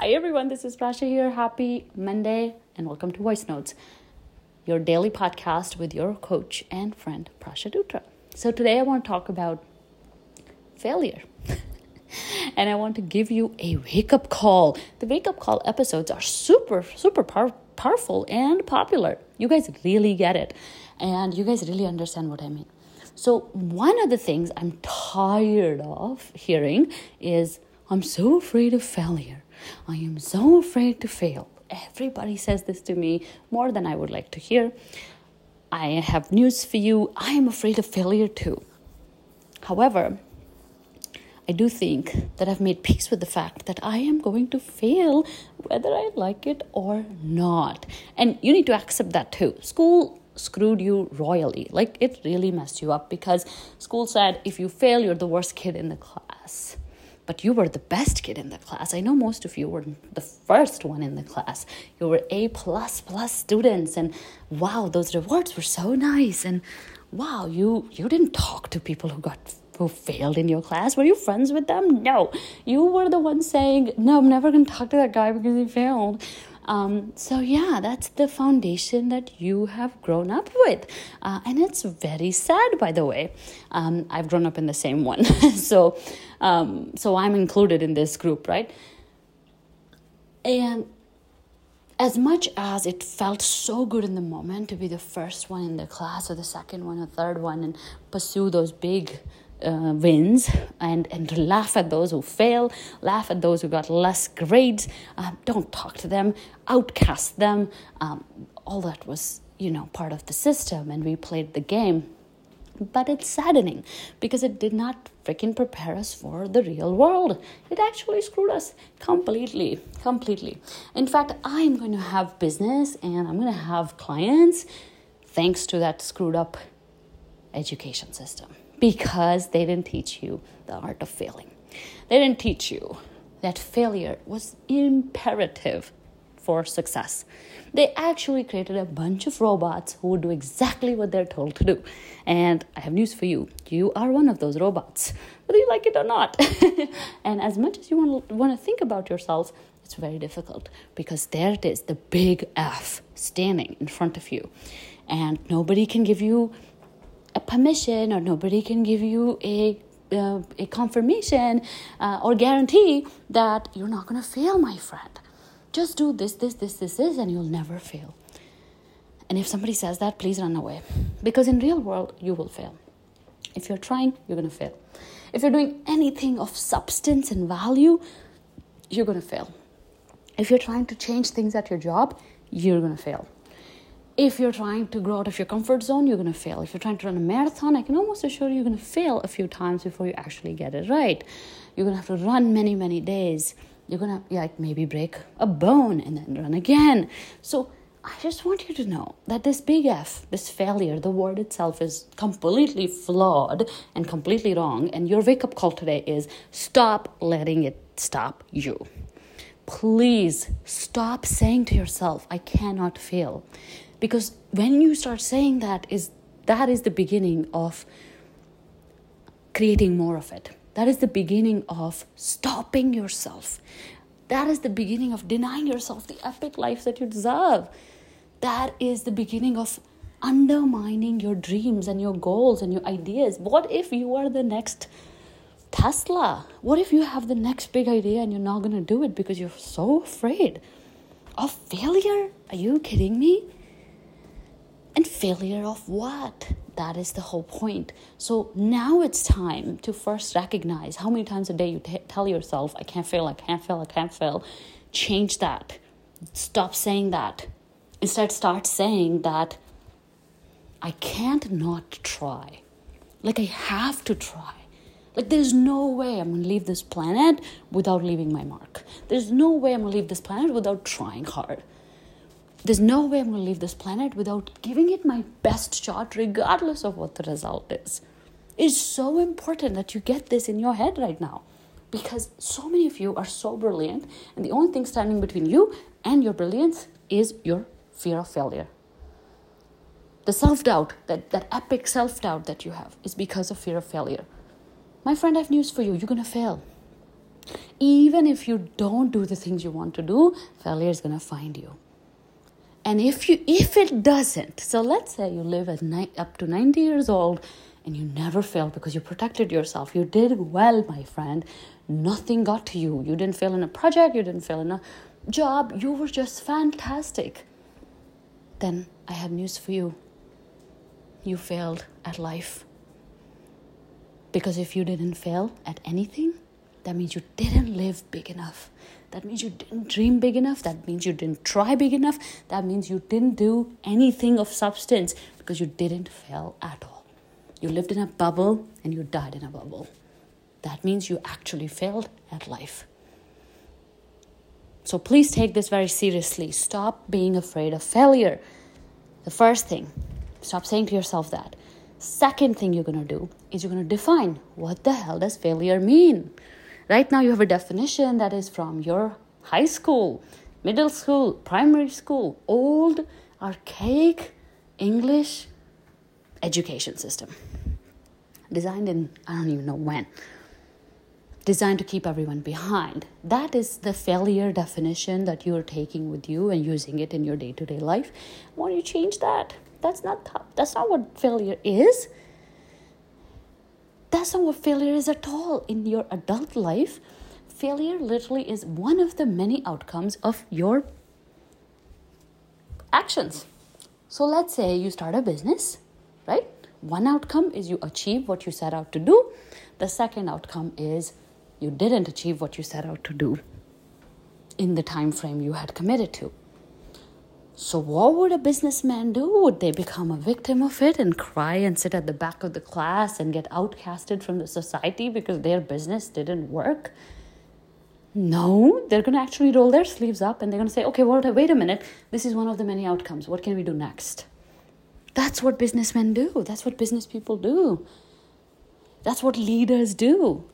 Hi everyone, this is Prasha here. Happy Monday and welcome to Voice Notes, your daily podcast with your coach and friend Prasha Dutra. So today I want to talk about failure. and I want to give you a wake up call. The wake up call episodes are super, super power- powerful and popular. You guys really get it, and you guys really understand what I mean. So, one of the things I'm tired of hearing is I'm so afraid of failure. I am so afraid to fail. Everybody says this to me more than I would like to hear. I have news for you. I am afraid of failure too. However, I do think that I've made peace with the fact that I am going to fail whether I like it or not. And you need to accept that too. School screwed you royally. Like it really messed you up because school said if you fail, you're the worst kid in the class but you were the best kid in the class. I know most of you were the first one in the class. You were A plus plus students, and wow, those rewards were so nice. And wow, you you didn't talk to people who got who failed in your class. Were you friends with them? No, you were the one saying, "No, I'm never going to talk to that guy because he failed." Um, so, yeah, that's the foundation that you have grown up with. Uh, and it's very sad, by the way. Um, I've grown up in the same one. so, um, so I'm included in this group, right? And as much as it felt so good in the moment to be the first one in the class or the second one or third one and pursue those big uh, wins and, and laugh at those who fail, laugh at those who got less grades, uh, don't talk to them, outcast them. Um, all that was, you know, part of the system, and we played the game. But it's saddening because it did not freaking prepare us for the real world. It actually screwed us completely, completely. In fact, I'm going to have business and I'm going to have clients thanks to that screwed up education system because they didn't teach you the art of failing. They didn't teach you that failure was imperative for success. They actually created a bunch of robots who would do exactly what they're told to do. And I have news for you you are one of those robots, whether you like it or not. and as much as you want to, want to think about yourselves, it's very difficult because there it is, the big F standing in front of you. And nobody can give you a permission or nobody can give you a uh, a confirmation uh, or guarantee that you're not going to fail, my friend. Just do this, this, this, this, this, and you'll never fail. And if somebody says that, please run away. Because in real world, you will fail. If you're trying, you're going to fail. If you're doing anything of substance and value, you're going to fail. If you're trying to change things at your job, you're going to fail if you're trying to grow out of your comfort zone, you're going to fail. If you're trying to run a marathon, I can almost assure you you're going to fail a few times before you actually get it right. You're going to have to run many, many days. You're going to like maybe break a bone and then run again. So I just want you to know that this big F, this failure, the word itself is completely flawed and completely wrong. And your wake up call today is stop letting it stop you. Please stop saying to yourself, I cannot fail because when you start saying that is that is the beginning of creating more of it that is the beginning of stopping yourself that is the beginning of denying yourself the epic life that you deserve that is the beginning of undermining your dreams and your goals and your ideas what if you are the next Tesla? What if you have the next big idea and you're not going to do it because you're so afraid of failure? Are you kidding me? And failure of what? That is the whole point. So now it's time to first recognize how many times a day you t- tell yourself, I can't fail, I can't fail, I can't fail. Change that. Stop saying that. Instead, start saying that I can't not try. Like, I have to try. Like, there's no way I'm gonna leave this planet without leaving my mark. There's no way I'm gonna leave this planet without trying hard there's no way I'm going to leave this planet without giving it my best shot, regardless of what the result is. It's so important that you get this in your head right now because so many of you are so brilliant, and the only thing standing between you and your brilliance is your fear of failure. The self doubt, that, that epic self doubt that you have, is because of fear of failure. My friend, I have news for you you're going to fail. Even if you don't do the things you want to do, failure is going to find you. And if you if it doesn't, so let's say you live at ni- up to 90 years old and you never failed because you protected yourself. You did well, my friend. Nothing got to you. You didn't fail in a project, you didn't fail in a job. You were just fantastic. Then I have news for you. You failed at life. Because if you didn't fail at anything, that means you didn't live big enough. That means you didn't dream big enough. That means you didn't try big enough. That means you didn't do anything of substance because you didn't fail at all. You lived in a bubble and you died in a bubble. That means you actually failed at life. So please take this very seriously. Stop being afraid of failure. The first thing, stop saying to yourself that. Second thing you're going to do is you're going to define what the hell does failure mean? Right now, you have a definition that is from your high school, middle school, primary school, old, archaic English education system. Designed in, I don't even know when, designed to keep everyone behind. That is the failure definition that you're taking with you and using it in your day to day life. Why don't you change that? That's not that's not what failure is. That's not what failure is at all in your adult life. Failure literally is one of the many outcomes of your actions. So let's say you start a business, right? One outcome is you achieve what you set out to do. The second outcome is you didn't achieve what you set out to do in the time frame you had committed to. So, what would a businessman do? Would they become a victim of it and cry and sit at the back of the class and get outcasted from the society because their business didn't work? No, they're going to actually roll their sleeves up and they're going to say, okay, well, wait a minute. This is one of the many outcomes. What can we do next? That's what businessmen do. That's what business people do. That's what leaders do.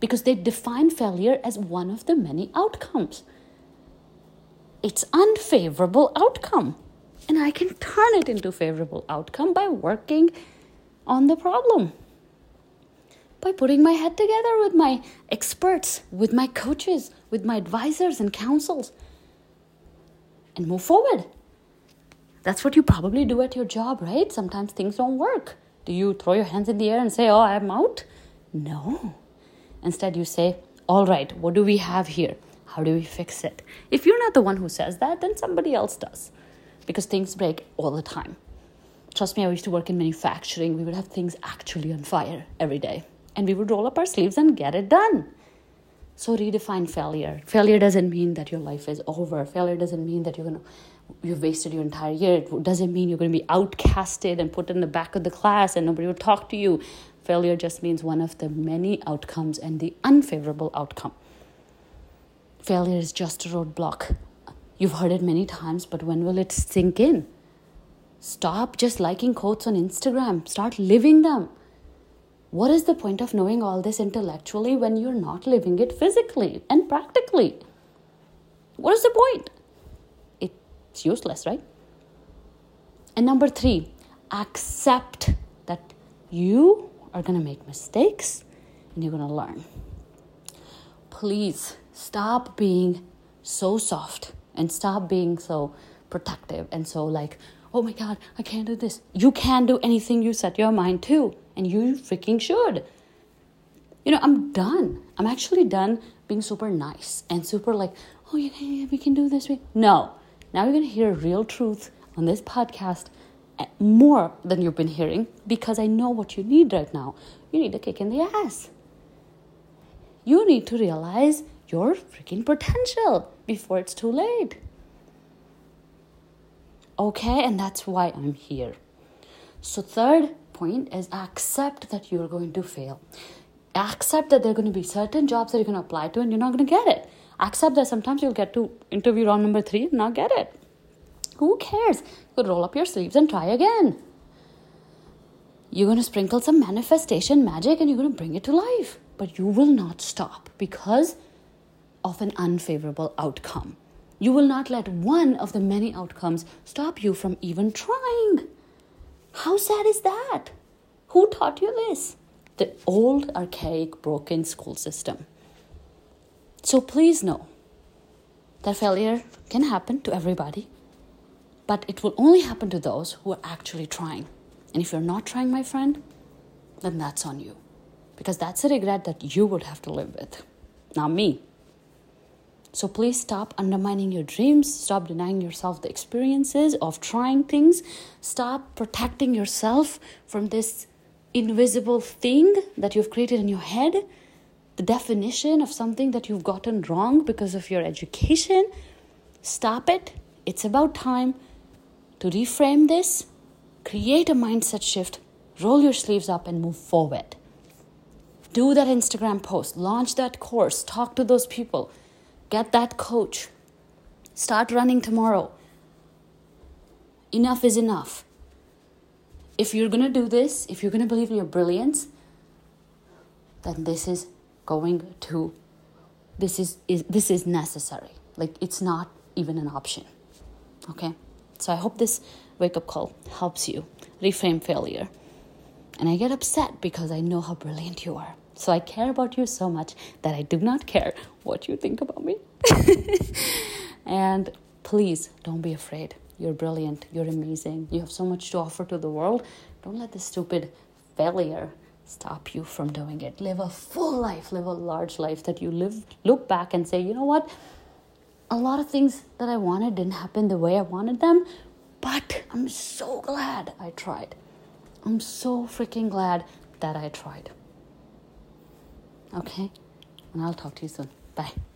Because they define failure as one of the many outcomes its unfavorable outcome. And I can turn it into favorable outcome by working on the problem. By putting my head together with my experts, with my coaches, with my advisors and counsels, and move forward. That's what you probably do at your job, right? Sometimes things don't work. Do you throw your hands in the air and say, Oh, I'm out? No. Instead, you say, All right, what do we have here? How do we fix it? If you're not the one who says that, then somebody else does because things break all the time. Trust me, I used to work in manufacturing. We would have things actually on fire every day, and we would roll up our sleeves and get it done. So redefine failure. Failure doesn't mean that your life is over. Failure doesn't mean that you're gonna you've wasted your entire year. It doesn't mean you're gonna be outcasted and put in the back of the class and nobody will talk to you. Failure just means one of the many outcomes and the unfavorable outcome failure is just a roadblock. You've heard it many times, but when will it sink in? Stop just liking quotes on Instagram, start living them. What is the point of knowing all this intellectually when you're not living it physically and practically? What is the point? It's useless, right? And number three, accept that you are going to make mistakes and you're going to learn. Please stop being so soft and stop being so protective and so like oh my god i can't do this. You can do anything you set your mind to and you freaking should. You know i'm done. I'm actually done being super nice and super like oh yeah, we can do this no. Now you're going to hear real truth on this podcast eh, more than you've been hearing because i know what you need right now. You need a kick in the ass. You need to realize your freaking potential before it's too late. Okay, and that's why I'm here. So, third point is accept that you're going to fail. Accept that there are going to be certain jobs that you're going to apply to and you're not going to get it. Accept that sometimes you'll get to interview round number three and not get it. Who cares? You could roll up your sleeves and try again. You're going to sprinkle some manifestation magic and you're going to bring it to life. But you will not stop because of an unfavorable outcome. You will not let one of the many outcomes stop you from even trying. How sad is that? Who taught you this? The old, archaic, broken school system. So please know that failure can happen to everybody, but it will only happen to those who are actually trying. And if you're not trying, my friend, then that's on you. Because that's a regret that you would have to live with, not me. So please stop undermining your dreams, stop denying yourself the experiences of trying things, stop protecting yourself from this invisible thing that you've created in your head, the definition of something that you've gotten wrong because of your education. Stop it. It's about time to reframe this, create a mindset shift, roll your sleeves up, and move forward. Do that Instagram post, launch that course, talk to those people Get that coach. Start running tomorrow. Enough is enough. If you're going to do this, if you're going to believe in your brilliance, then this is going to this is, is this is necessary. Like it's not even an option. Okay? So I hope this wake up call helps you reframe failure. And I get upset because I know how brilliant you are. So I care about you so much that I do not care what you think about me. and please don't be afraid. You're brilliant. You're amazing. You have so much to offer to the world. Don't let this stupid failure stop you from doing it. Live a full life, live a large life that you live look back and say, "You know what? A lot of things that I wanted didn't happen the way I wanted them, but I'm so glad I tried. I'm so freaking glad that I tried." Okay? And I'll talk to you soon. Bye.